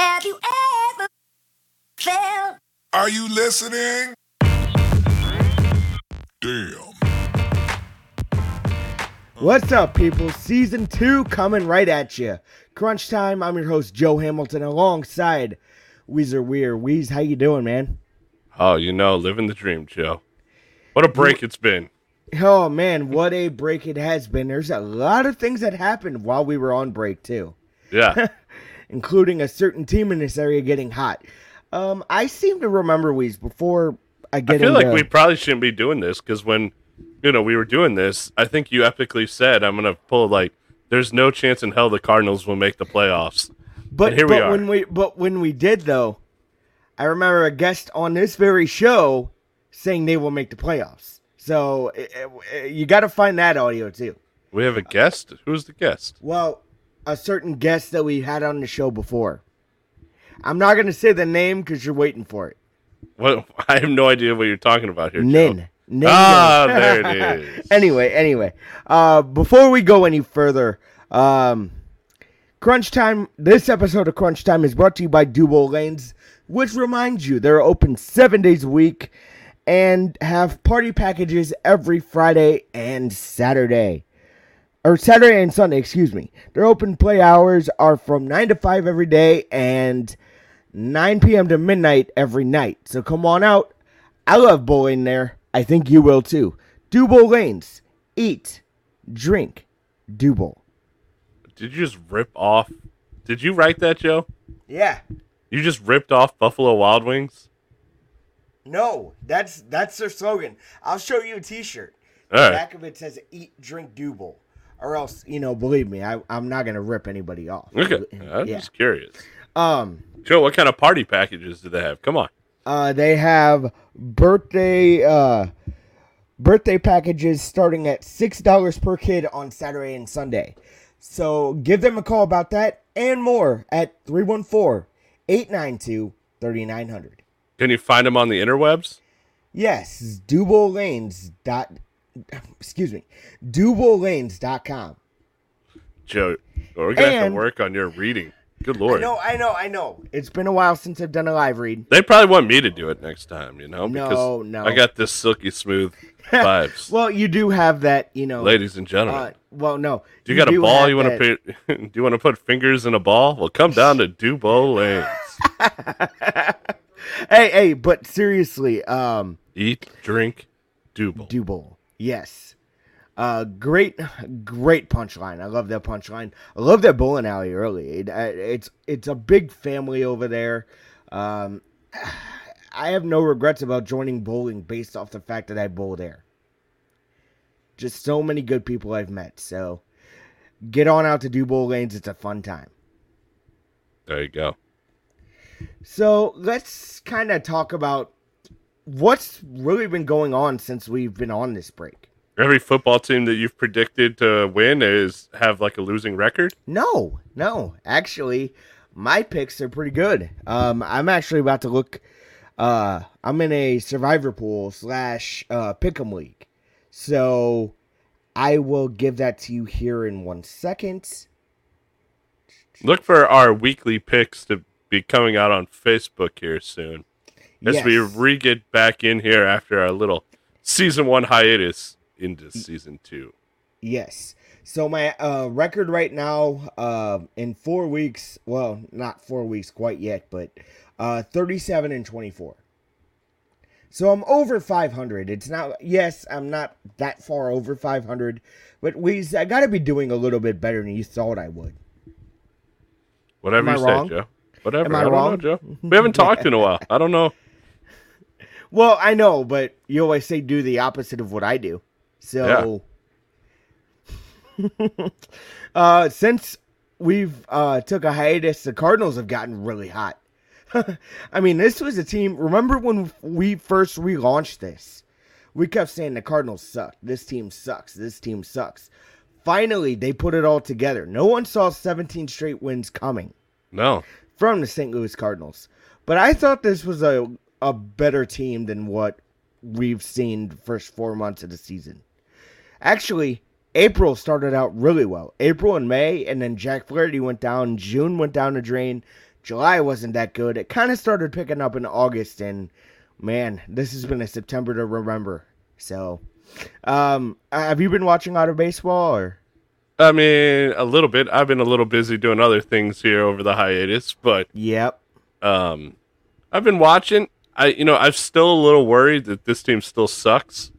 Have you ever felt? Are you listening? Damn. What's up, people? Season 2 coming right at you. Crunch time. I'm your host, Joe Hamilton, alongside Weezer Weir. Weez, how you doing, man? Oh, you know, living the dream, Joe. What a break it's been. Oh, man, what a break it has been. There's a lot of things that happened while we were on break, too, Yeah. including a certain team in this area getting hot. Um, I seem to remember, Weez, before I get. I feel into... like we probably shouldn't be doing this because when, you know, we were doing this, I think you epically said, I'm going to pull, like, there's no chance in hell the Cardinals will make the playoffs. But And here we are. when we but when we did though, I remember a guest on this very show saying they will make the playoffs. So eh, eh, you got to find that audio too. We have a guest? Who's the guest? Well, a certain guest that we had on the show before. I'm not going to say the name because you're waiting for it. What? I have no idea what you're talking about here, Joe. Nin. Nin Ah, Nin. there it is. anyway, anyway, uh, before we go any further, um, Crunch Time. This episode of Crunch Time is brought to you by Dubo Lanes, which reminds you they're open seven days a week and have party packages every Friday and Saturday. Or Saturday and Sunday, excuse me. Their open play hours are from 9 to 5 every day and 9 p.m. to midnight every night. So come on out. I love bowling there. I think you will too. Dubo Lanes. Eat, drink, Dubo. Did you just rip off? Did you write that, Joe? Yeah. You just ripped off Buffalo Wild Wings? No, that's that's their slogan. I'll show you a T-shirt. All The right. back of it says "Eat, drink, Dubo," or else you know, believe me, I, I'm not gonna rip anybody off. Okay. I'm Yeah. just curious. Um. Joe, what kind of party packages do they have? Come on. Uh, they have birthday uh birthday packages starting at six dollars per kid on Saturday and Sunday. So give them a call about that and more at 314-892-3900. Can you find them on the interwebs? Yes, dot excuse me, DuboLanes.com. Joe, we're gonna have to work on your reading. Good I lord. know, I know, I know. It's been a while since I've done a live read. They probably want me to do it next time, you know? Because no. I got this silky smooth vibes. Well, you do have that, you know. Ladies and gentlemen. Uh, well, no. do you, got a ball you want to put do you want to put fingers in a ball? Well come down to Dubo Lanes. Hey, hey, but seriously, um, Eat, drink, Dubo. Dubo. Yes. Uh, great, great punchline. I love that punchline. I love that bowling alley early. It, uh, it's it's a big family over there. Um, I have no regrets about joining bowling based off the fact that I bowl there. Just so many good people I've met. So get on out to Dubo Lanes. It's a fun time. there you go. So let's kind of talk about what's really been going on since we've been on this break. Every football team that you've predicted to win is have like a losing record. No, no. Actually, my picks are pretty good. Um, I'm actually about to look. Uh, I'm in a survivor pool slash uh, pick'em league, so I will give that to you here in one second. Look for our weekly picks to be coming out on Facebook here soon. As we Yes. re get back in here after our little season one hiatus into season two. Yes. So my uh, record right now, uh, in four weeks, well, not four weeks quite yet, but uh, 37 and 24. So I'm over 500. It's not, yes, I'm not that far over 500, but we, I got to be doing a little bit better than you thought I would. Whatever Am you I wrong? say, Joe. Whatever. Am I I, wrong? know, Joe. We haven't talked in a while. I don't know. Well, I know, but you always say do the opposite of what I do. So, uh, since we've uh, took a hiatus, the Cardinals have gotten really hot. I mean, this was a team. Remember when we first relaunched this? We kept saying the Cardinals suck. This team sucks. This team sucks. Finally, they put it all together. No one saw 17 straight wins coming No. from the St. Louis Cardinals. But I thought this was a a better team than what we've seen the first four months of the season. Actually, April started out really well. April and May, and then Jack Flaherty went down. June went down the drain. July wasn't that good. It kind of started picking up in August, and man, this has been a September to remember. So, um, have you been watching out of baseball or? I mean, a little bit. I've been a little busy doing other things here over the hiatus, but Yep. um, I've been watching. I, you know, I'm still a little worried that this team still sucks,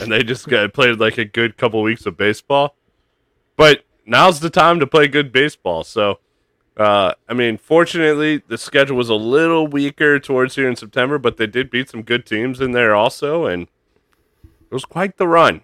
and they just got played like a good couple weeks of baseball. But now's the time to play good baseball. So, uh, I mean, fortunately, the schedule was a little weaker towards here in September, but they did beat some good teams in there also, and it was quite the run.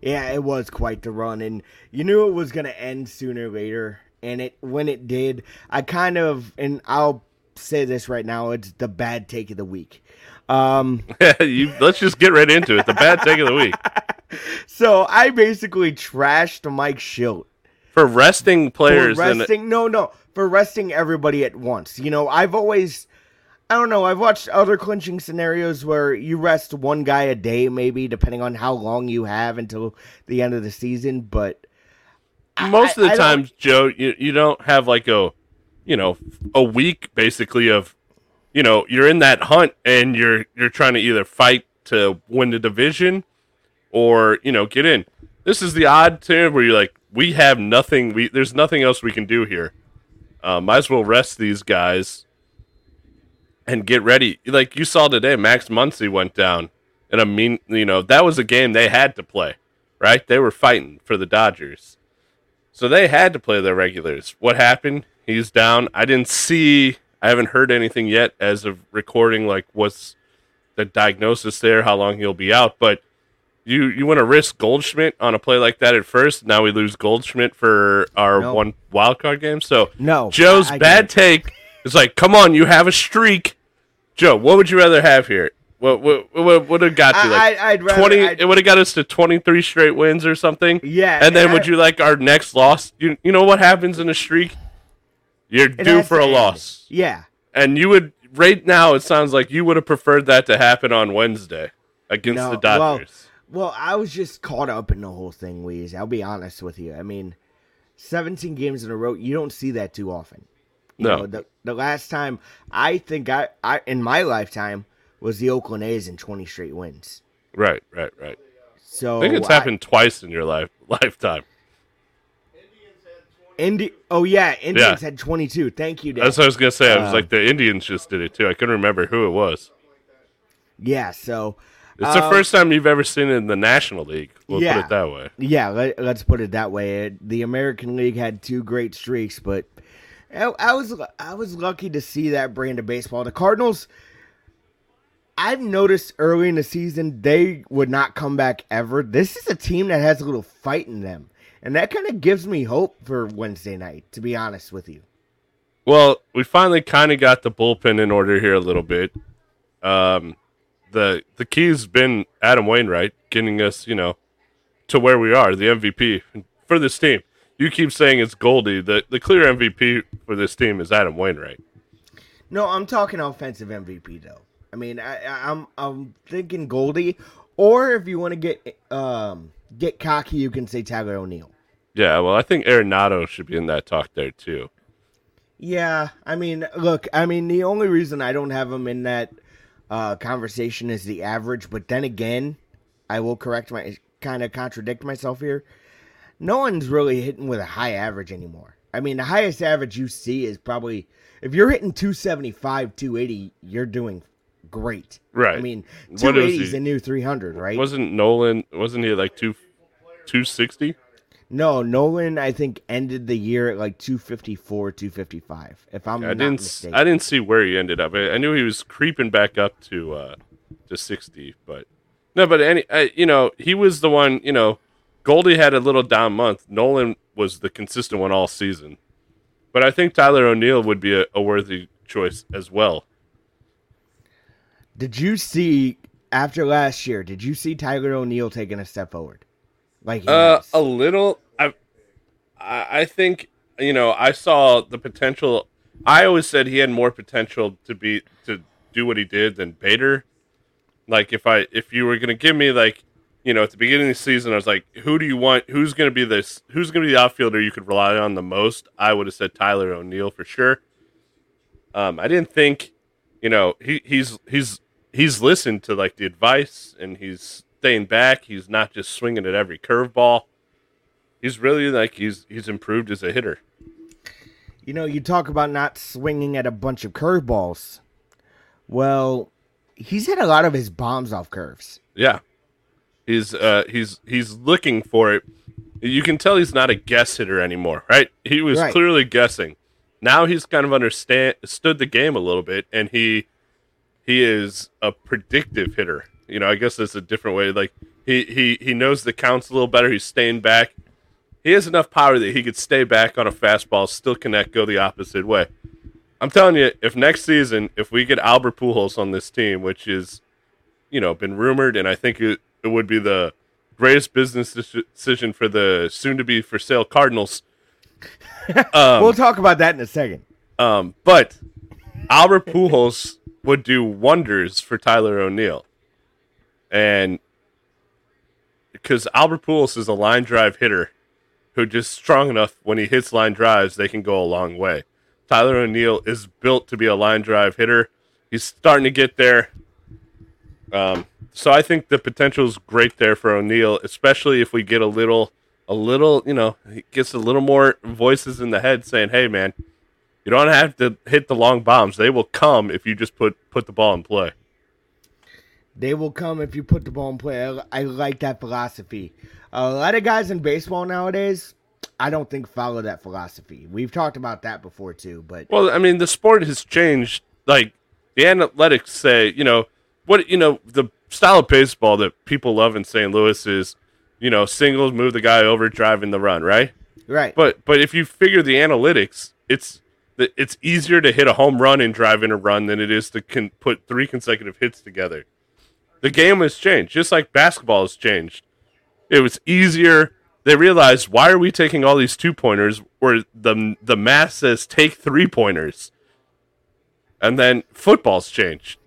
Yeah, it was quite the run, and you knew it was gonna end sooner or later. And it when it did, I kind of and I'll say this right now, it's the bad take of the week. Um, you, let's just get right into it. The bad take of the week so I basically trashed Mike Shildt for resting for players. and resting. No, no, for resting everybody at once. You know, I've always, I don't know, I've watched other clinching scenarios where you rest one guy a day, maybe depending on how long you have until the end of the season. But I- most of the I times, Joe, you, you don't have like a, you know, a week basically of, you know, you're in that hunt and you're you're trying to either fight to win the division, or you know get in. This is the odd time where you're like, we have nothing. We there's nothing else we can do here. Uh, might as well rest these guys and get ready. Like you saw today, Max Muncy went down and i mean. You know that was a game they had to play, right? They were fighting for the Dodgers. So they had to play their regulars. What happened? He's down. I didn't see. I haven't heard anything yet as of recording. Like, what's the diagnosis there? How long he'll be out? But you you want to risk Goldschmidt on a play like that at first? Now we lose Goldschmidt for our No. one wild card game. So No, Joe's I- I bad take is like, come on, you have a streak. Joe, what would you rather have here? What what what would have got you like I, I'd rather, twenty? It would have got us to twenty three straight wins or something. Yeah, And then would you like our next loss? You you know what happens in a streak? You're due for a loss, Yeah, and you would right now. It sounds like you would have preferred that to happen on Wednesday against No, the Dodgers. Well, I was just caught up in the whole thing, Weez. I'll be honest with you. I mean, 17 games in a row, you don't see that too often. You No. know, the, the last time I think I, I in my lifetime was the Oakland A's in 20 straight wins. right, right, right. So I think it's happened twice in your life lifetime. Indi- oh yeah, Indians Yeah. had 22. Thank you. That's what I was gonna say. I was Uh, like, the Indians just did it too. I couldn't remember who it was. yeah, so It's the Um, first time you've ever seen it in the National League. We'll Yeah. put it that way. Yeah, let, us put it that way. The American League had two great streaks, but I, I was I was lucky to see that brand of baseball. The Cardinals, I've noticed early in the season they would not come back ever. This is a team that has a little fight in them, and that kind of gives me hope for Wednesday night. To be honest with you, Well, we finally kind of got the bullpen in order here a little bit. Um, the the key's been Adam Wainwright getting us, you know, to where we are, the MVP for this team. You keep saying it's Goldie. The the clear MVP for this team is Adam Wainwright. no, I'm talking offensive MVP though. I mean, I, I- I'm I'm thinking Goldie, or if you want to get um get cocky, you can say Tyler O'Neill. Yeah, well, I think Arenado should be in that talk there too. Yeah, I mean, look, I mean, the only reason I don't have him in that uh, conversation is the average. But then again, I will correct my kind of contradict myself here. No one's really hitting with a high average anymore. I mean, the highest average you see is probably if you're hitting 275, 280, you're doing great. Right. I mean, What is 280 is the new 300, right? Wasn't Nolan? Wasn't he like two two sixty? No, Nolan, I think ended the year at like 254, 255. If I'm I not didn't. mistaken. I didn't see where he ended up. I, I knew he was creeping back up to uh, to sixty, but no. But any, I, you know, he was the one. You know, Goldie had a little down month. Nolan was the consistent one all season. But I think Tyler O'Neill would be a, a worthy choice as well. Did you see after last year? Did you see Tyler O'Neill taking a step forward? Like Uh, a little. I, think you know. I saw the potential. I always said he had more potential to be to do what he did than Bader. Like if I if you were gonna give me like you know, at the beginning of the season, I was like, who do you want? Who's going to be this? Who's to be the outfielder you could rely on the most? I would have said Tyler O'Neill for sure. Um, I didn't think, you know, he, he's he's he's listened to like the advice and he's staying back. He's not just swinging at every curveball. He's really like he's he's improved as a hitter. You know, you talk about not swinging at a bunch of curveballs. Well, he's hit a lot of his bombs off curves. Yeah, he's uh he's he's looking for it. You can tell he's not a guess hitter anymore, right? He was Right. clearly guessing. Now he's kind of understand stood the game a little bit, and he he is a predictive hitter. You know, I guess that's a different way. Like he he he knows the counts a little better. He's staying back. He has enough power that he could stay back on a fastball, still connect, go the opposite way. I'm telling you, if next season, if we get Albert Pujols on this team, which is, you know, been rumored, and I think it, it would be the greatest business decision for the soon-to-be for sale Cardinals. we'll talk about that in a second. Um, but Albert Pujols would do wonders for Tyler O'Neill, and because Albert Pujols is a line drive hitter who just strong enough when he hits line drives, they can go a long way. Tyler O'Neill is built to be a line drive hitter. He's starting to get there. Um, so I think the potential is great there for O'Neill, especially if we get a little, a little, you know, he gets a little more voices in the head saying, "Hey, man, you don't have to hit the long bombs. They will come if you just put put the ball in play." They will come if you put the ball in play. I, I like that philosophy. A lot of guys in baseball nowadays, I don't think follow that philosophy. We've talked about that before too, but Well, I mean, the sport has changed. Like the analytics say, you know, what you know, the style of baseball that people love in St. Louis is, you know, singles move the guy over, driving the run, right? right. But but if you figure the analytics, it's the- it's easier to hit a home run and drive in a run than it is to con- put three consecutive hits together. The game has changed, just like basketball has changed. It was easier. They realized why are we taking all these two pointers where the the math says take three pointers, and then football's changed.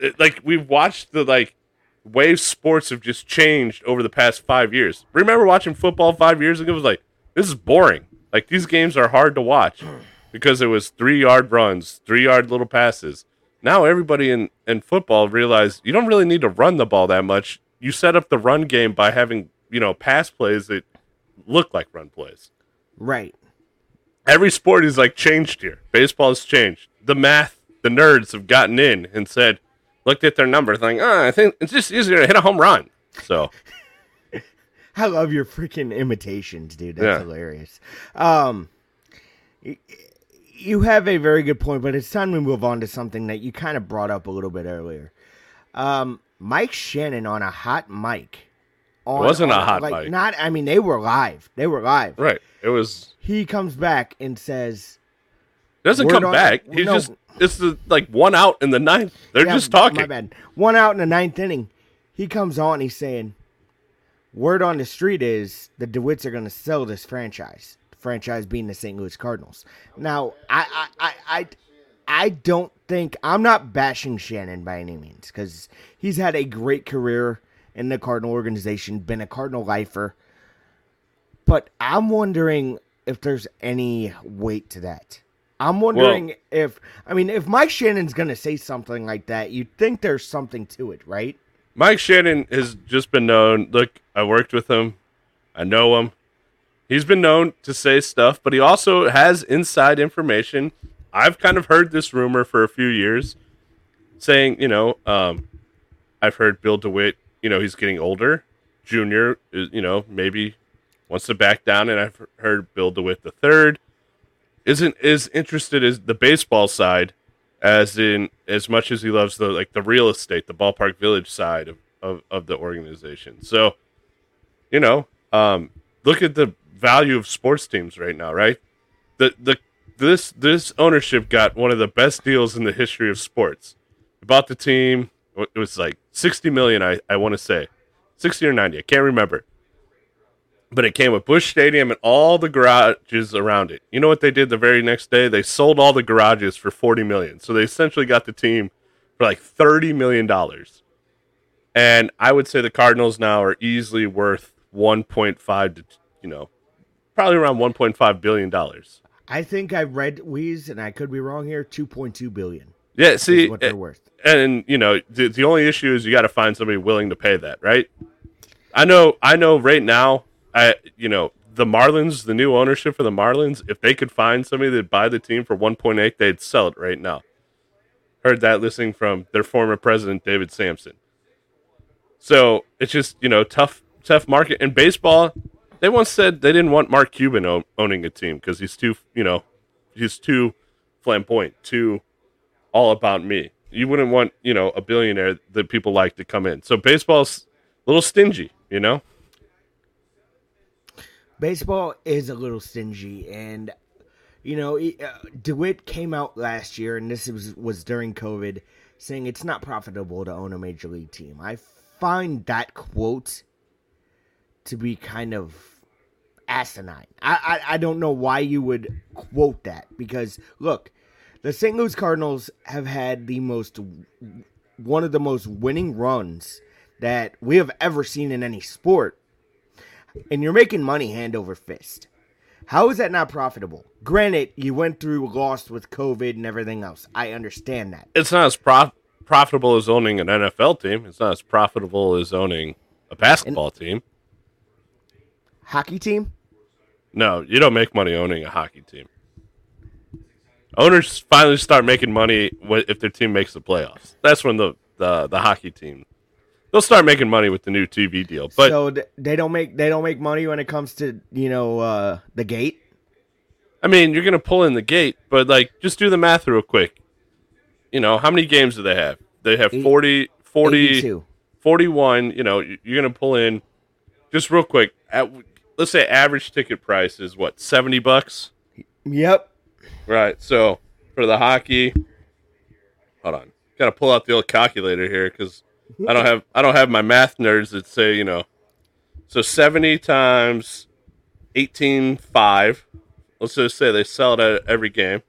It- like we've watched the like way sports have just changed over the past five years. Remember watching football five years ago? It was like this is boring. Like these games are hard to watch because it was three yard runs, three yard little passes. Now everybody in, in football realized you don't really need to run the ball that much. You set up the run game by having, you know, pass plays that look like run plays. right. Every sport is like changed here. Baseball has changed. The math, the nerds have gotten in and said, looked at their numbers, like, oh, I think it's just easier to hit a home run. So I love your freaking imitations, dude. That's Yeah. hilarious. Um, you have a very good point, but it's time we move on to something that you kind of brought up a little bit earlier. Um, Mike Shannon on a hot mic. On, wasn't a hot like, mic. Not. I mean, they were live. They were live. right. It was He comes back and says, doesn't come on- back. no. He's just it's the like one out in the ninth. They're Yeah, just talking. My bad. One out in the ninth inning. He comes on. He's saying, "Word on the street is the Dewitts are going to sell this franchise. Franchise being the St. Louis Cardinals." Now, I, I, I, I, I don't think I'm not bashing Shannon by any means because he's had a great career in the Cardinal organization, been a Cardinal lifer. But I'm wondering if there's any weight to that. I'm wondering if I mean if Mike Shannon's gonna say something like that, you'd think there's something to it, right? Mike Shannon has just been known. Look, I worked with him. I know him. He's been known to say stuff, but he also has inside information. I've kind of heard this rumor for a few years, saying, you know, um, I've heard Bill DeWitt. You know, he's getting older. Junior, is, you know, maybe wants to back down, and I've heard Bill DeWitt the third isn't as interested as the baseball side as in as much as he loves the like the real estate, the ballpark village side of, of, of the organization. So, you know, um, look at the value of sports teams right now, right? The the this this ownership got one of the best deals in the history of sports. Bought the team. It was like sixty million. I I want to say sixty or ninety. I can't remember. But it came with Busch Stadium and all the garages around it. You know what they did the very next day? They sold all the garages for forty million. So they essentially got the team for like thirty million dollars. And I would say the Cardinals now are easily worth 1.5 to, you know, probably around 1.5 billion dollars. I think I read Weeze, and I could be wrong here. Two point two billion. Yeah, see, what they're worth. and you know, the, the only issue is you got to find somebody willing to pay that, right? I know, I know. Right now, I you know the Marlins, the new ownership for the Marlins, if they could find somebody that'd buy the team for 1.8, they'd sell it right now. Heard that listening from their former president David Samson. So it's just you know tough, tough market in baseball. They once said they didn't want Mark Cuban own, owning a team because he's too you know he's too flamboyant, too all about me. You wouldn't want you know a billionaire that people like to come in. So baseball's a little stingy, you know. Baseball is a little stingy, and you know, uh, Dewitt came out last year, and this was was during COVID, saying it's not profitable to own a major league team. I find that quote to be kind of asinine. I, I I don't know why you would quote that because look, the St. Louis Cardinals have had the most one of the most winning runs that we have ever seen in any sport and you're making money hand over fist. How is that not profitable? Granted, you went through lost with COVID and everything else. I understand that. It's not as prof- profitable as owning an NFL team. It's not as profitable as owning a basketball team. Hockey team? No, you don't make money owning a hockey team. Owners finally start making money if their team makes the playoffs. That's when the, the, the hockey team they'll start making money with the new TV deal. But so they don't make they don't make money when it comes to you know uh, the gate. I mean, you're gonna pull in the gate, but like, just do the math real quick. You know, how many games do they have? They have Eight- 40, 40 82. 41. You know, you- you're gonna pull in just real quick. At, let's say average ticket price is what seventy bucks. Yep. Right. So for the hockey, hold on, gotta pull out the old calculator here because I don't have I don't have my math nerds that say you know. So seventy times eighteen five. Let's just say they sell it at every game.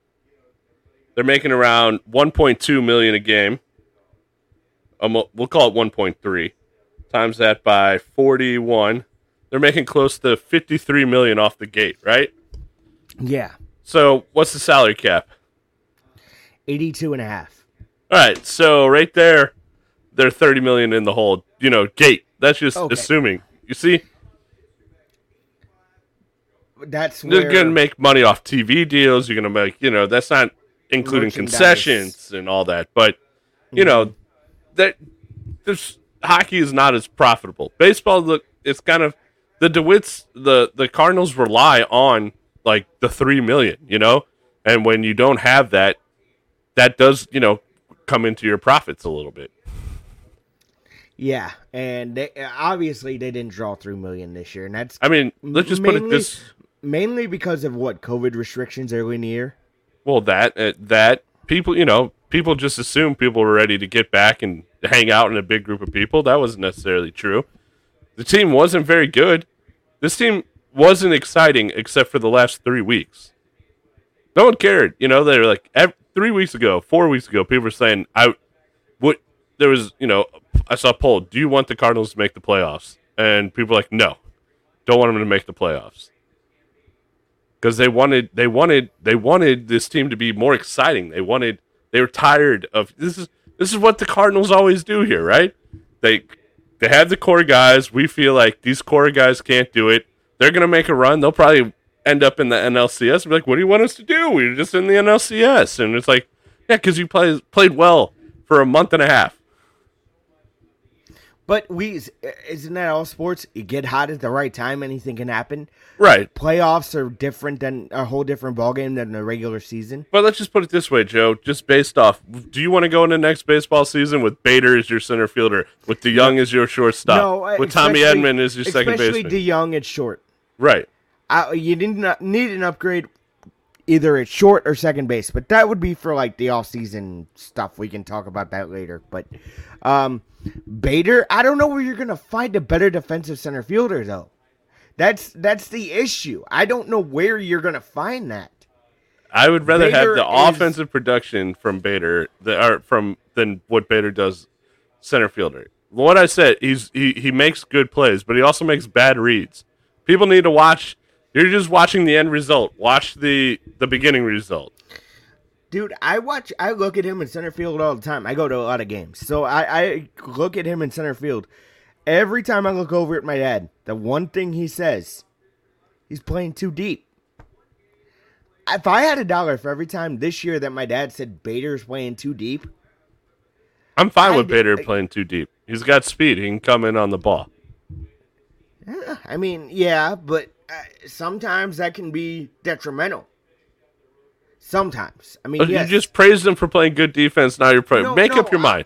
They're making around one point two million a game. Um, we'll call it one point three. Times that by forty one. They're making close to fifty three million off the gate, right? Yeah. So what's the salary cap? 82 and a half. All right, so right there, they're thirty million in the hole. You know, gate. That's just Okay. assuming. You see, That's you're gonna make money off TV deals. You're gonna make, you know, that's not including concessions and all that. But you know, mm-hmm. that this hockey is not as profitable. Baseball, look, it's kind of the Dewitts. The the Cardinals rely on like the three million. You know, and when you don't have that, that does you know come into your profits a little bit. Yeah, and they, obviously they didn't draw three million this year, and that's I mean, let's just put it Mainly- this. mainly because of what COVID restrictions early in the year. Well, that uh, that people, you know, people just assume people were ready to get back and hang out in a big group of people. That wasn't necessarily true. The team wasn't very good. This team wasn't exciting except for the last three weeks. No one cared. You know, they were like three weeks ago, four weeks ago. People were saying, "I would." There was, you know, I saw a poll. Do you want the Cardinals to make the playoffs? And people were like, "No, don't want them to make the playoffs." because they wanted they wanted they wanted this team to be more exciting. They wanted they were tired of this is this is what the Cardinals always do here, right? They they have the core guys. We feel like these core guys can't do it. They're gonna make a run. They'll probably end up in the NLCS. Be like, what do you want us to do? We're just in the NLCS, and it's like, yeah, because you play, played well for a month and a half. But we isn't that all sports? You get hot at the right time, anything can happen. Right. Playoffs are different than a whole different ballgame than the regular season. But let's just put it this way, Joe. Just based off, do you want to go into next baseball season with Bader as your center fielder, with DeJong as your shortstop, no, with Tommy Edman as your second baseman? especially? DeJong at short. right. Uh, you didn't uh, need an upgrade either at short or second base, but that would be for like the off season stuff. We can talk about that later. But um, Bader, I don't know where you're gonna find a better defensive center fielder though. That's that's the issue. I don't know where you're gonna find that. I would rather Bader have the is- offensive production from Bader the, or from than what Bader does center fielder. what I said, he's he, he makes good plays, but he also makes bad reads. People need to watch. You're just watching the end result. Watch the the beginning result. Dude, I watch. I look at him in center field all the time. I go to a lot of games, so I, I look at him in center field. Every time I look over at my dad, the one thing he says, he's playing too deep. If I had a dollar for every time this year that my dad said Bader's playing too deep, I'm fine I with Bader playing too deep. He's got speed. He can come in on the ball. I mean, yeah, but uh, sometimes that can be detrimental. Sometimes, I mean, yes. You just praised him for playing good defense. Now you're playing. No, Make no, up your I- mind.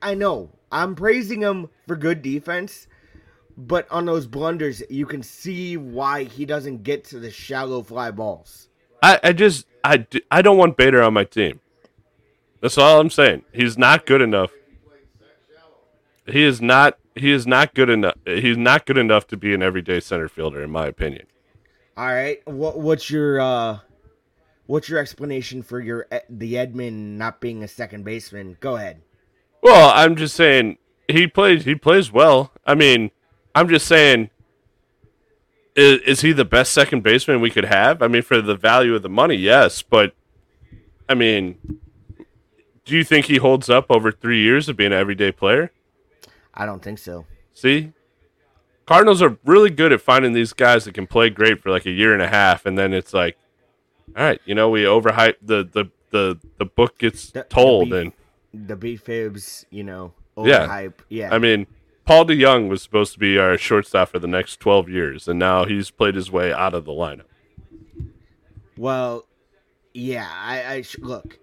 I- know. I'm praising him for good defense, but on those blunders, you can see why he doesn't get to the shallow fly balls. I, I just I, I don't want Bader on my team. That's all I'm saying. He's not good enough. He is not he is not good enough. He's not good enough to be an everyday center fielder, in my opinion. All right, what what's your uh, what's your explanation for your E- the Edman not being a second baseman? Go ahead. Well, I'm just saying he plays he plays well. I mean, I'm just saying is, is he the best second baseman we could have? I mean, for the value of the money, yes, but I mean, do you think he holds up over 3 years of being an everyday player? I don't think so. See? Cardinals are really good at finding these guys that can play great for like a year and a half and then it's like all right, you know, we overhype the the the the book gets The- the told beef- and The B fibs, you know, Yeah. overhype. Yeah, I mean, Paul DeJong was supposed to be our shortstop for the next 12 years, and now he's played his way out of the lineup. Well, yeah, I, I sh- look.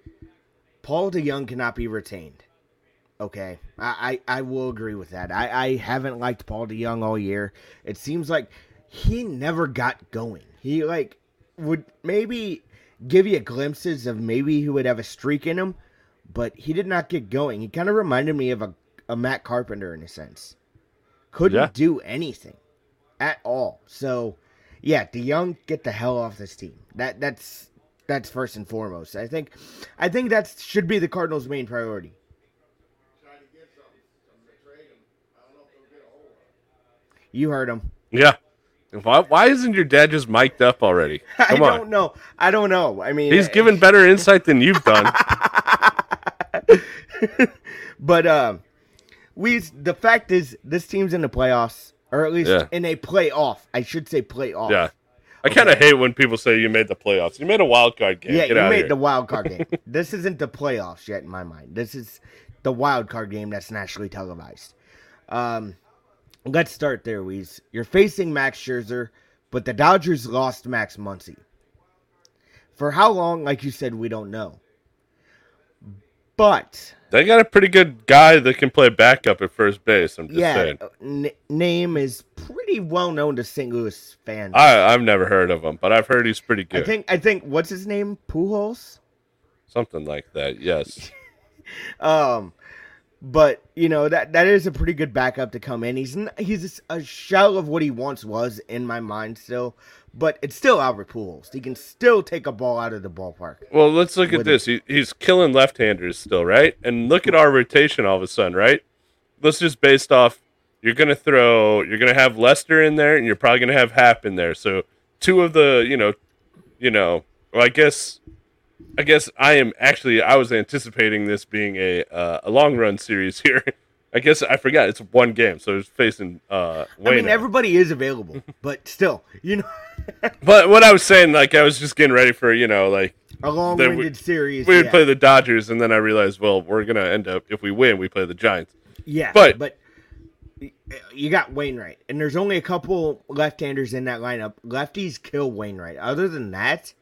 Paul DeJong cannot be retained. Okay, I, I, I will agree with that. I, I haven't liked Paul DeJong all year. It seems like he never got going. He like would maybe give you glimpses of maybe he would have a streak in him, but he did not get going. He kind of reminded me of a, a Matt Carpenter in a sense. Couldn't Yeah. do anything at all. So, yeah, DeJong, get the hell off this team. That that's that's first and foremost. I think I think that should be the Cardinals' main priority. You heard him. Yeah. Why, why isn't your dad just mic'd up already? I Come don't on. know. I don't know. I mean, He's uh, given better insight than you've done. but um, we the fact is this team's in the playoffs, or at least Yeah. in a playoff. I should say playoff. yeah. I kind of hate when people say you made the playoffs. You made a wild card game. Yeah, Get you out made here. the wild card game. this isn't the playoffs yet in my mind. This is the wild card game that's nationally televised. Um, let's start there, Weez. You're facing Max Scherzer, but the Dodgers lost Max Muncy. For how long, like you said, we don't know. But They got a pretty good guy that can play backup at first base. I'm just yeah, saying. n- name is pretty well known to St. Louis fans. I, I've never heard of him, but I've heard he's pretty good. I think I think what's his name? Pujols. Something like that. Yes. Um, but you know that that is a pretty good backup to come in. He's he's a shell of what he once was in my mind still, but it's still Albert Pujols. He can still take a ball out of the ballpark. Well, let's look at this. He, he's killing left-handers still, right? And look at our rotation all of a sudden, right? Let's just based off. You're gonna throw. You're gonna have Lester in there, and you're probably gonna have Happ in there. So two of the, you know, you know. Well, I guess, I guess I am actually. I was anticipating this being a uh, a long run series here. I guess I forgot it's one game, so it's facing uh, I Wayne. mean, everybody is available, but still, you know, but what I was saying, like I was just getting ready for, you know, like a long-winded series. we would yeah. play the Dodgers, and then I realized, well, we're gonna end up if we win, we play the Giants. Yeah, But- but you got Wainwright, and there's only a couple left-handers in that lineup. Lefties kill Wainwright. Other than that,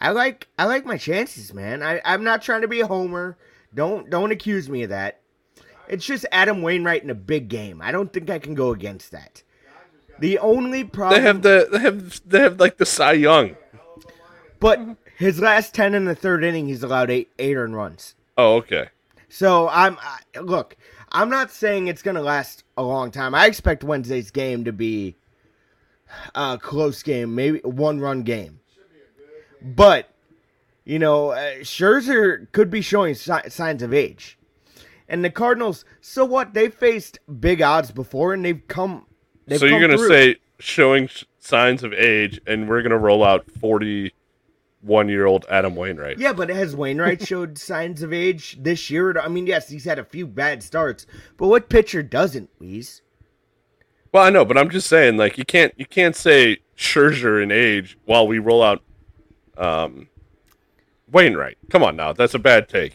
I like I like my chances, man. I, I'm not trying to be a homer. Don't don't accuse me of that. It's just Adam Wainwright in a big game. I don't think I can go against that. The only problem, They have the they have they have like the Cy Young. but his last ten in the third inning, he's allowed eight eight earned runs. Oh, okay. So I'm I, look. I'm not saying it's gonna last a long time. I expect Wednesday's game to be a close game, maybe one run game. But you know, uh, Scherzer could be showing si- signs of age, And the Cardinals, so what? They've faced big odds before, and they've come. They've so you're gonna through. say showing sh- signs of age, and we're gonna roll out 41 year old Adam Wainwright. Yeah, but has Wainwright showed signs of age this year? I mean, yes, he's had a few bad starts, but what pitcher doesn't, Weeze? Well, I know, but I'm just saying, like you can't you can't say Scherzer in age while we roll out um, Wainwright. Come on now, that's a bad take.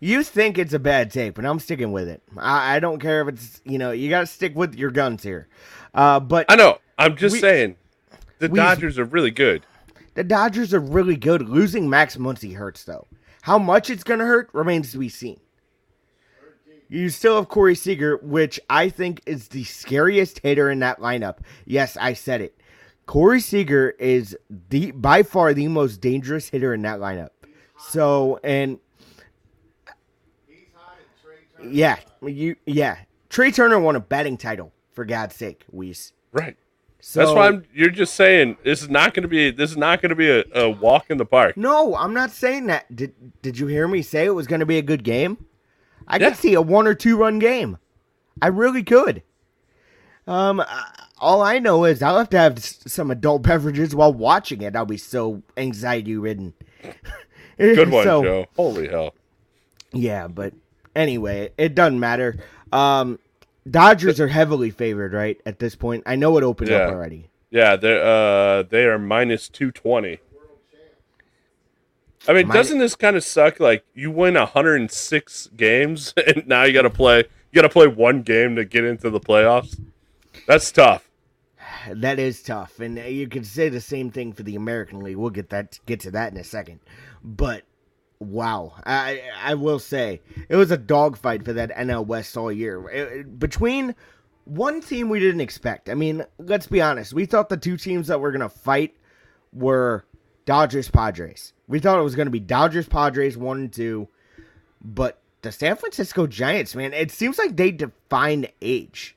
You think it's a bad take, but I'm sticking with it. I, I don't care if it's you know you got to stick with your guns here. Uh, but I know. I'm just We- saying, the Dodgers are really good. the Dodgers are really good. Losing Max Muncy hurts though. How much it's gonna hurt remains to be seen. You still have Corey Seager, which I think is the scariest hitter in that lineup. Yes, I said it. Corey Seager is the by far the most dangerous hitter in that lineup. So and yeah, you yeah. Trea Turner won a batting title for God's sake, Weiss. Right. So, That's why I'm. You're just saying this is not going to be. This is not going to be a, a walk in the park. No, I'm not saying that. Did Did you hear me say it was going to be a good game? I Yeah. could see a one or two run game. I really could. Um, I- all I know is I'll have to have some adult beverages while watching it. I'll be so anxiety ridden. Good one, So, Joe. Holy hell. Yeah, but anyway, it doesn't matter. Um, Dodgers are heavily favored, right? At this point, I know it opened Yeah. up already. Yeah, they uh they are minus two twenty. I mean, Mi- doesn't this kind of suck? Like you win hundred and six games, and now you got to play. You got to play one game to get into the playoffs. That's tough. That is tough, and uh, you could say the same thing for the American League. We'll get that get to that in a second. But wow, I I will say it was a dogfight for that NL West all year. It- between one team we didn't expect. I mean, let's be honest. We thought the two teams that were gonna fight were Dodgers Padres. We thought it was gonna be Dodgers Padres one and two, but the San Francisco Giants, man, it seems like they define age.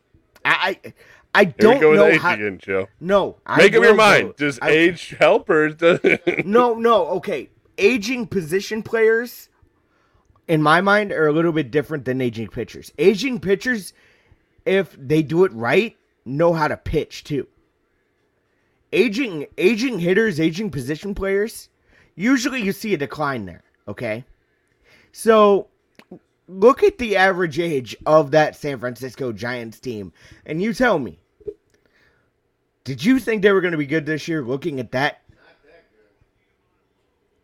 I I, don't we go with know age how. again, Joe. No, I Make up your mind. go- Does I- age help or does No, no. Okay, aging position players, in my mind, are a little bit different than aging pitchers. Aging pitchers, if they do it right, know how to pitch too. Aging, aging hitters, aging position players, usually you see a decline there. Okay, so look at the average age of that San Francisco Giants team, and you tell me. Did you think they were going to be good this year? Looking at that,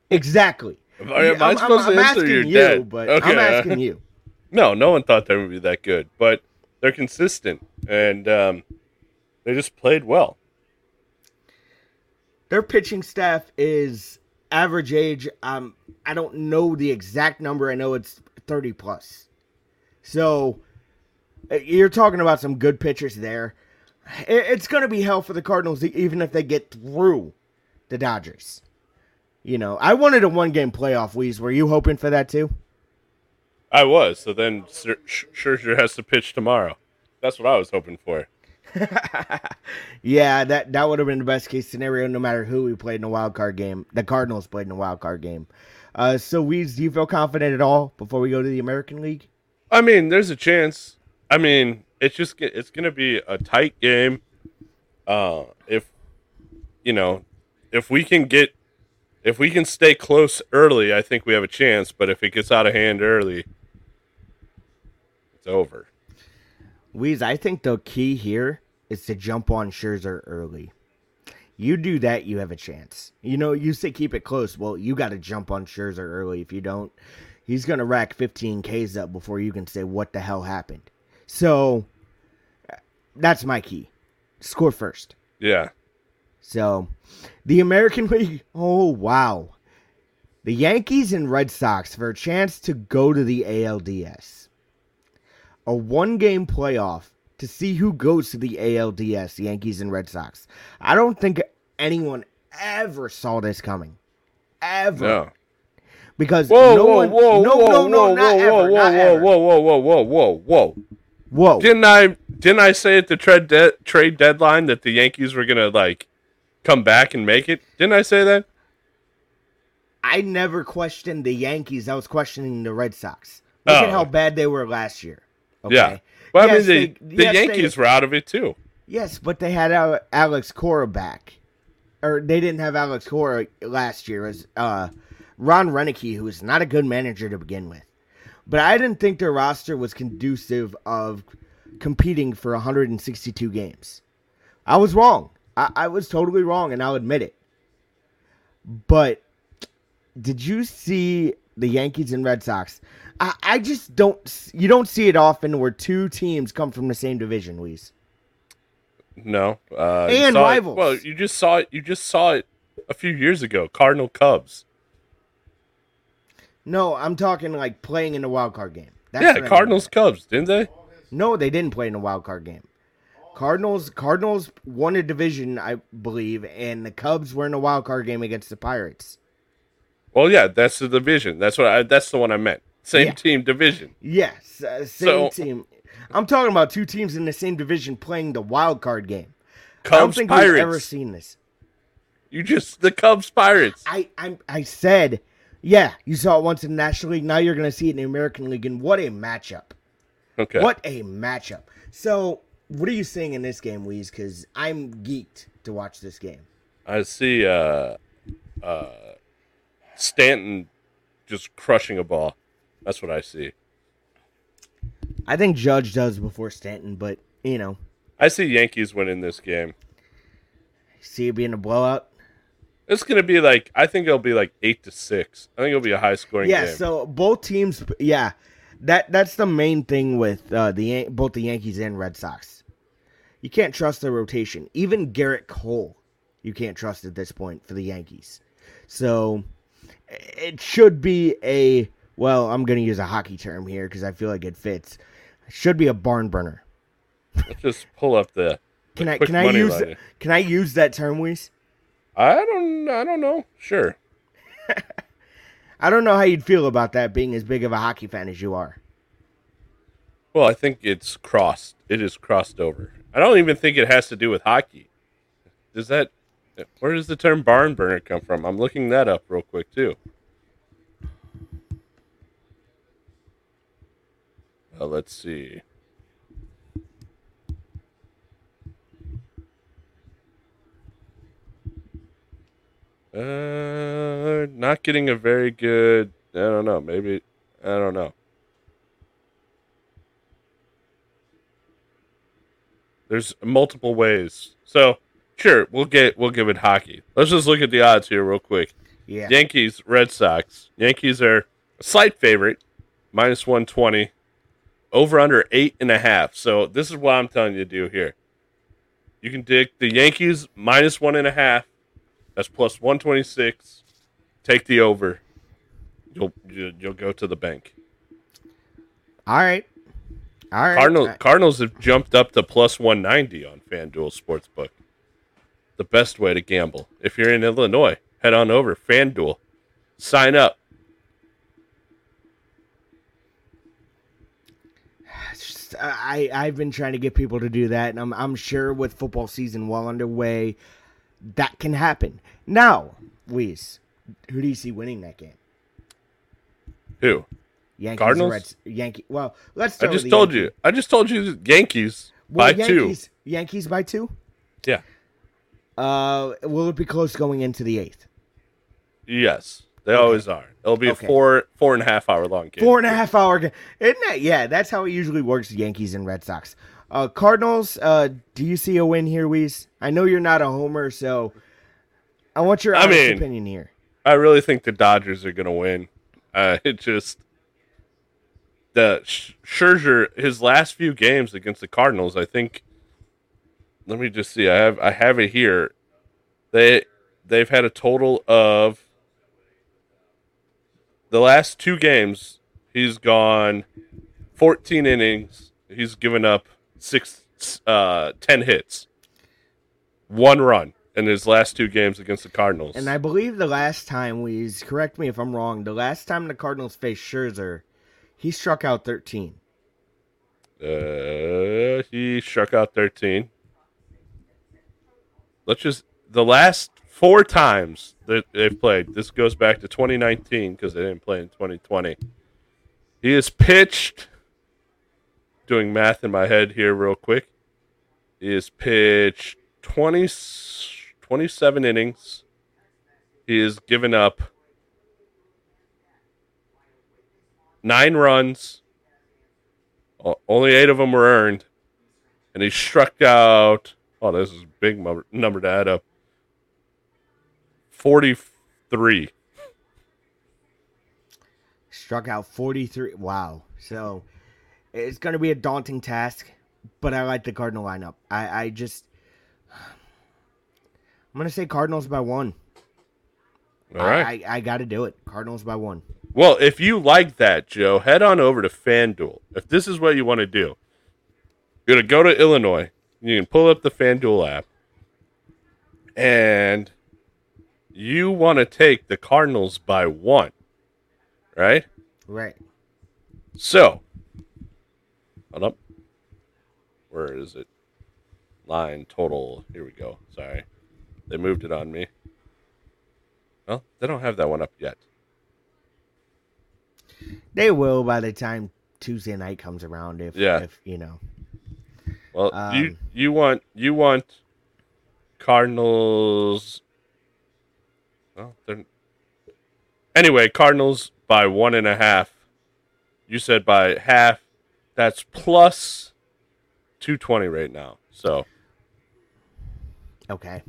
exactly. Am I- am I I'm- supposed I'm to answer? asking You're you, but Okay. I'm asking you. No, no one thought they would be that good, but they're consistent and um, they just played well. Their pitching staff is average age. Um, I don't know the exact number. I know it's 30 plus. So uh, you're talking about some good pitchers there. It's going to be hell for the Cardinals, even if they get through the Dodgers. You know, I wanted a one game playoff, Weeze. Were you hoping for that too? I was. So then Scher- Scherzer has to pitch tomorrow. That's what I was hoping for. Yeah, that that would have been the best case scenario, no matter who we played in a wild card game. The Cardinals played in a wild card game. Uh, so, Weez, do you feel confident at all before we go to the American League? I mean, there's a chance. I mean, it's just it's going to be a tight game. Uh, if you know, if we can get, if we can stay close early, I think we have a chance. But if it gets out of hand early, it's over. Weez, I think the key here is to jump on Scherzer early. You do that, you have a chance. You know, you say keep it close. Well, you got to jump on Scherzer early. If you don't, he's going to rack 15 Ks up before you can say what the hell happened. So, that's my key. Score first. Yeah. So, the American League, oh wow. The Yankees and Red Sox for a chance to go to the ALDS. A one game playoff to see who goes to the ALDS, Yankees and Red Sox. I don't think anyone ever saw this coming. Ever. No. Because Whoa, no whoa, one, whoa, no, whoa, no, no, whoa, not whoa, ever, whoa, not whoa, ever. whoa, whoa, whoa, whoa, whoa, whoa. Whoa. Didn't I didn't I say at the trade de- trade deadline that the Yankees were gonna like come back and make it? Didn't I say that? I never questioned the Yankees. I was questioning the Red Sox. Look at Oh. how bad they were last year. Okay? Yeah. Well, I mean, the, they- the yes, they- Yankees were out of it too. Yes, but they had Alex Cora back, or they didn't have Alex Cora last year as uh, Ron Roenicke, who is not a good manager to begin with. But I didn't think their roster was conducive of competing for 162 games. I was wrong. I, I was totally wrong, and I'll admit it. But did you see the Yankees and Red Sox? I, I just don't. You don't see it often where two teams come from the same division, Weeze. No, uh, And saw it- rivals. well, you just saw it. You just saw it a few years ago. Cardinal Cubs. No, I'm talking like playing in a wild card game. That's yeah, what I mean. Cardinals Cubs, didn't they? No, they didn't play in a wild card game. Cardinals Cardinals won a division, I believe, and the Cubs were in a wild card game against the Pirates. Well, yeah, that's the division. That's what. I, that's the one I meant. Same Yeah. team division. Yes, uh, same So- team. I'm talking about two teams in the same division playing the wild card game. I don't Cubs think Pirates. we've ever seen this. You just the Cubs Pirates. I I I said, yeah, you saw it once in the National League. Now you're going to see it in the American League, and what a matchup! Okay. What a matchup! So, what are you seeing in this game, Weez? Because I'm geeked to watch this game. I see uh uh Stanton just crushing a ball. That's what I see. I think Judge does before Stanton, but you know, I see Yankees winning this game. see it being a blowout. It's gonna be like I think it'll be like eight to six. I think it'll be a high scoring game. Yeah, game. so both teams, yeah, that that's the main thing with uh, the both the Yankees and Red Sox. You can't trust the rotation. Even Gerrit Cole, you can't trust at this point for the Yankees. So it should be a well. I'm going to use a hockey term here because I feel like it fits. Should be a barn burner. Let's just pull up the. Can I can I use line. can I use that term, Weiss? I don't. I don't know. Sure. I don't know how you'd feel about that being as big of a hockey fan as you are. Well, I think it's crossed. It is crossed over. I don't even think it has to do with hockey. Does that? Where does the term barn burner come from? I'm looking that up real quick too. Uh, let's see. Uh, not getting a very good. I don't know. Maybe I don't know. There's multiple ways. So sure, we'll get we'll give it hockey. Let's just look at the odds here real quick. Yeah. Yankees, Red Sox. Yankees are a slight favorite, minus one twenty. Over under eight and a half. So this is what I'm telling you to do here. You can dig the Yankees minus one and a half. That's plus one twenty six. Take the over. You'll you- you'll go to the bank. All right. All right. Cardinals Cardinals have jumped up to plus 190 on FanDuel Sportsbook. The best way to gamble. If you're in Illinois, head on over FanDuel. Sign up. I I've been trying to get people to do that, and I'm I'm sure with football season well underway, that can happen. Now, Weez, who do you see winning that game? Who? Yankees, Cardinals? Reds, Yankee. Well, let's. I just told Yankees. you. I just told you Yankees Well, by two. Yankees, Yankees by two. Yeah. Uh, will it be close going into the eighth? Yes. They always are. It'll be Okay. a four four and a half hour long game. Four and a half hour game. Isn't that? Yeah, that's how it usually works. Yankees and Red Sox. Uh, Cardinals. Uh, do you see a win here, Weez? I know you're not a homer, so I want your I honest mean- opinion here. I really think the Dodgers are going to win. Uh, it just the Scherzer his last few games against the Cardinals. I think. Let me just see. I have I have it here. They they've had a total of the last two games. He's gone fourteen innings. He's given up six uh ten hits, one run in his last two games against the Cardinals. And I believe the last time we correct me if I'm wrong. The last time the Cardinals faced Scherzer, he struck out 13. Uh, he struck out 13. Let's just the last four times that they've played. This goes back to 2019 because they didn't play in 2020. He is pitched. Doing math in my head here, real quick. He is pitched 20, 27 innings. He has given up nine runs. Only eight of them were earned. And he struck out. Oh, this is a big number to add up. 43. Struck out 43. Wow. So it's going to be a daunting task, but I like the Cardinal lineup. I, I just. I'm going to say Cardinals by one. All right. I, I, I got to do it. Cardinals by one. Well, if you like that, Joe, head on over to FanDuel. If this is what you want to do, you're going to go to Illinois. You can pull up the FanDuel app. And you want to take the Cardinals by one. Right? Right. So, hold up. Where is it? Line total. Here we go. Sorry. They moved it on me. Well, they don't have that one up yet. They will by the time Tuesday night comes around. If, Yeah. if you know. Well, you Um, you want you want Cardinals. Well, they're anyway. Cardinals by one and a half. You said by half. That's plus two twenty right now. So Okay.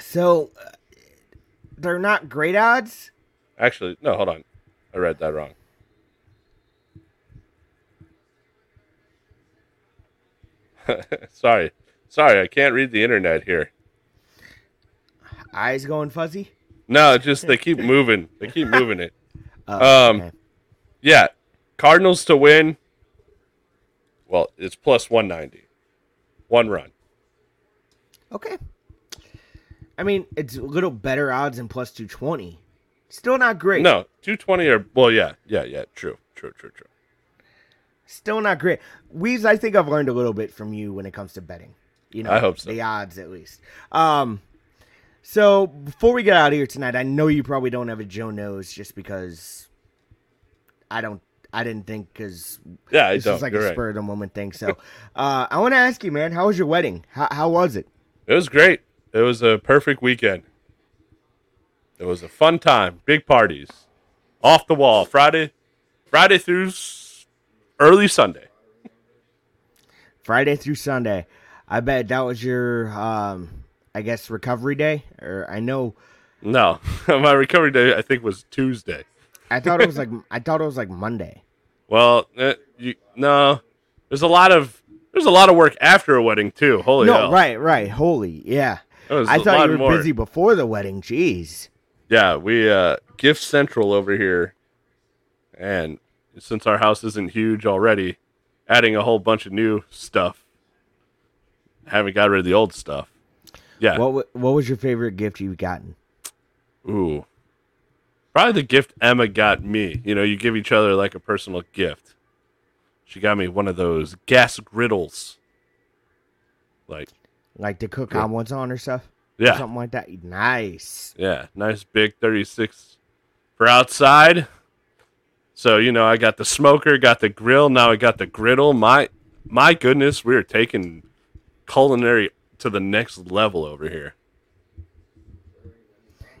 So uh, they're not great odds. actually, no. Hold on, I read that wrong. sorry, sorry. I can't read the internet here. Eyes going fuzzy. No, just they keep moving. They keep moving it. Oh, Um, Yeah, Cardinals to win. Well, it's plus 190. One run. okay. I mean, it's a little better odds than plus two twenty. Still not great. No, 220 or well, yeah, yeah, yeah, true. True, true, true. Still not great. Weez, I think I've learned a little bit from you when it comes to betting. You know, I hope so. The odds, at least. Um, so before we get out of here tonight, I know you probably don't have a Joe knows just because I don't. I didn't think because Yeah, I this don't. is like You're a spur of the moment thing. So, uh, I want to ask you, man, how was your wedding? How how was it? It was great. It was a perfect weekend. It was a fun time. Big parties. Off the wall. Friday Friday through s- early Sunday. Friday through Sunday. I bet that was your, um, I guess, recovery day. Or I know, No. My recovery day I think was Tuesday. I thought it was like, I thought it was like Monday. Well, uh, you, no. There's a lot of there's a lot of work after a wedding too. Holy no, hell. right, right. Holy, yeah. I thought you were more. busy before the wedding. Jeez. Yeah, we uh Gift Central over here, and since our house isn't huge already, adding a whole bunch of new stuff. Haven't got rid of the old stuff. Yeah. What wa- What was your favorite gift you've gotten? Ooh. Probably the gift Emma got me. You know, you give each other like a personal gift. She got me one of those gas griddles. Like, Like to cook Yeah. omelets on or stuff? Yeah. something like that. Nice. Yeah, nice big 36 for outside. So, you know, I got the smoker, got the grill, now I got the griddle. My my goodness, we are taking culinary to the next level over here.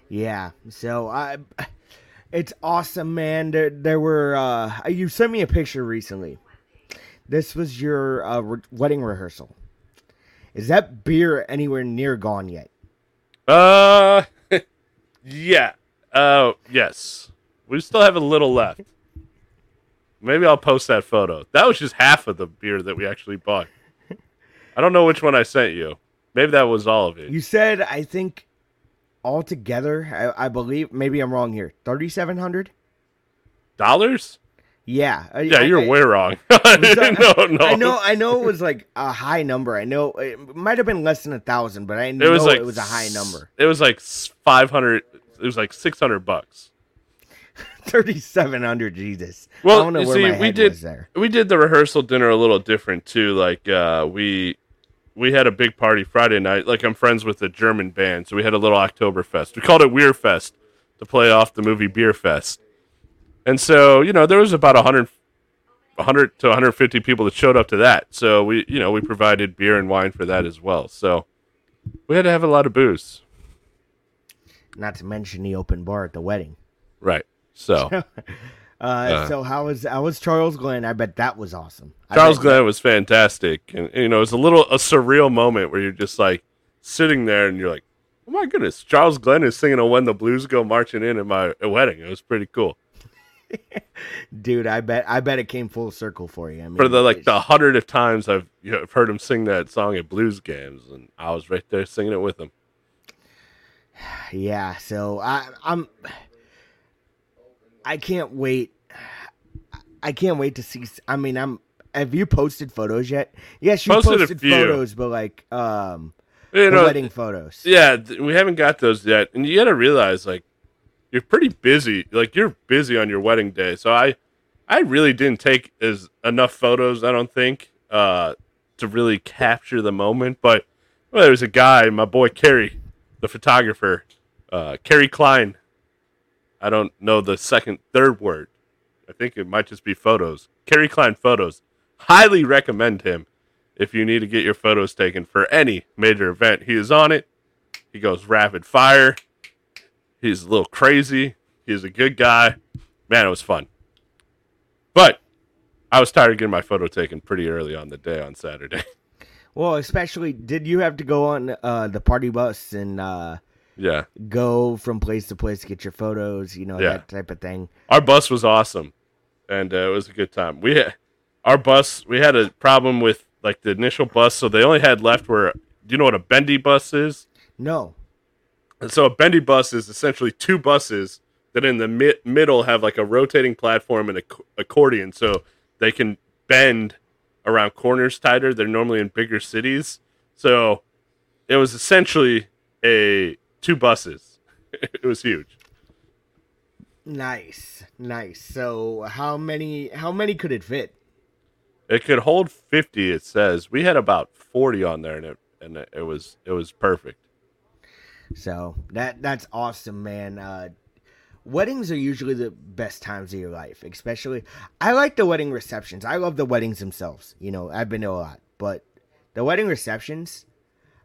Yeah. So I, it's awesome, man. There, there were. uh You sent me a picture recently. This was your uh, re- wedding rehearsal. Is that beer anywhere near gone yet? Uh yeah. Uh yes. We still have a little left. Maybe I'll post that photo. That was just half of the beer that we actually bought. I don't know which one I sent you. Maybe that was all of it. You said I think altogether. I, I believe maybe I'm wrong here. Thirty seven hundred. Dollars? Yeah. Yeah, I- you're I- way wrong. no, no. I know, I know it was like a high number. I know it might have been less than a thousand, but I know It was like it was a high number. It was like five hundred. It was like six hundred bucks. Thirty-seven hundred, Jesus. I Well, don't know where see, my we did was there. we did the rehearsal dinner a little different too. Like uh, we we had a big party Friday night. Like I'm friends with a German band, so we had a little Oktoberfest. We called it Weirfest to play off the movie Beer Fest. And so, you know, there was about 100, 100 to 150 people that showed up to that. So we, you know, we provided beer and wine for that as well. So we had to have a lot of booze. Not to mention the open bar at the wedding. Right. So Uh, so how was how was Charles Glenn? I bet that was awesome. Charles Glenn was fantastic. And, you know, it was a little, a surreal moment where you're just like sitting there and you're like, oh my goodness, Charles Glenn is singing a When the Blues Go Marching In at my wedding. It was pretty cool. dude. I bet I bet it came full circle for you. I mean, For the like the hundred of times I've you know, I've heard him sing that song at blues games, and I was right there singing it with him. Yeah, so I, I'm. I can't wait. I can't wait to see. I mean, I'm. Have you posted photos yet? Yes, you Posted posted, photos, but like um, You know, wedding photos. yeah, we haven't got those yet, and you got to realize like you're pretty busy. Like you're busy on your wedding day, so I, I really didn't take as enough photos. I don't think uh, to really capture the moment. But well, there was a guy, my boy Kerry, the photographer, uh, Kerry Klein. I don't know the second, third word. I think it might just be photos. Kerry Klein photos. Highly recommend him if you need to get your photos taken for any major event. He is on it. He goes rapid fire. He's a little crazy. He's a good guy. Man, it was fun. But I was tired of getting my photo taken pretty early on the day on Saturday. Well, especially, did you have to go on uh, the party bus and uh, yeah. go from place to place to get your photos? You know Yeah. that type of thing. Our bus was awesome, and uh, it was a good time. We had, our bus. We had a problem with like the initial bus, so they only had left where. Do you know what a bendy bus is? No, And so a bendy bus is essentially two buses that in the mi- middle have like a rotating platform and a accordion, so they can bend around corners tighter. They're normally in bigger cities, so it was essentially a two buses. it was huge. nice, nice. So how many? How many could it fit? It could hold fifty. It says we had about forty on there, and it and it, was it was perfect. So that that's awesome, man. Uh, weddings are usually the best times of your life, especially. I like the wedding receptions. I love the weddings themselves. You know, I've been to a lot, but the wedding receptions.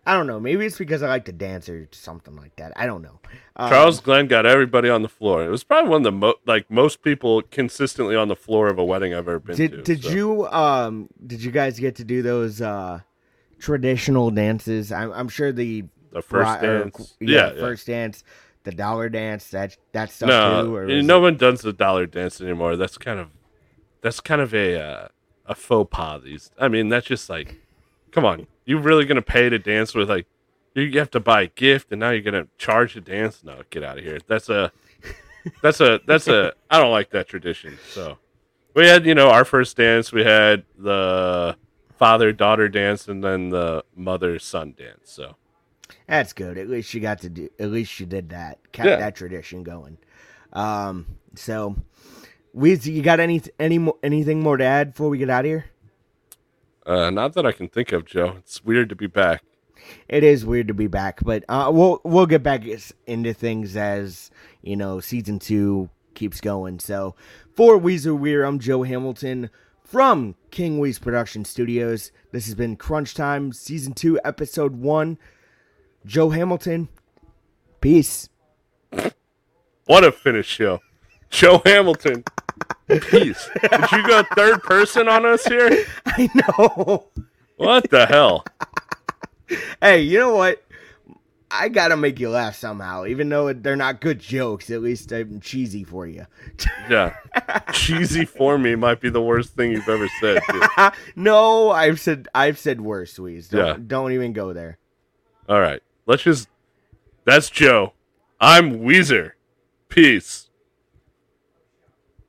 I don't know. Maybe it's because I like to dance or something like that. I don't know. Um, Charles Glenn got everybody on the floor. It was probably one of the mo- like most people consistently on the floor of a wedding I've ever been to. did did so. you um did you guys get to do those uh traditional dances? I'm I'm sure the The first bri- or- dance? yeah, Yeah, yeah. first dance, the dollar dance, that that stuff no, too. Or no it- one does the dollar dance anymore. That's kind of that's kind of a uh, a faux pas. These, I mean, that's just like, come on, you really gonna pay to dance with like, you have to buy a gift and now you're gonna charge to dance? No, get out of here. That's a that's a that's a I don't like that tradition. So we had you know our first dance. We had the father daughter dance and then the mother son dance. So That's good. At least you got to do. At least you did that. Kept Yeah. that tradition going. Um. So, Weezy, you got any any anything more to add before we get out of here? Uh, not that I can think of, Joe. It's weird to be back. It is weird to be back, but uh, we'll we'll get back into things as you know season two keeps going. So, for Weezer Weir, I'm Joe Hamilton from King Weez Production Studios. This has been Crunch Time, season two, episode one. Joe Hamilton, peace. What a finish show. Joe Hamilton. Peace. Did you go third person on us here? I know. What the hell? hey, you know what? I gotta make you laugh somehow, even though they're not good jokes. At least I'm cheesy for you. Yeah. Cheesy for me might be the worst thing you've ever said. no, I've said I've said worse, Weez. Don't, Yeah. don't even go there. All right. Let's just. That's Joe. I'm Weezer. Peace.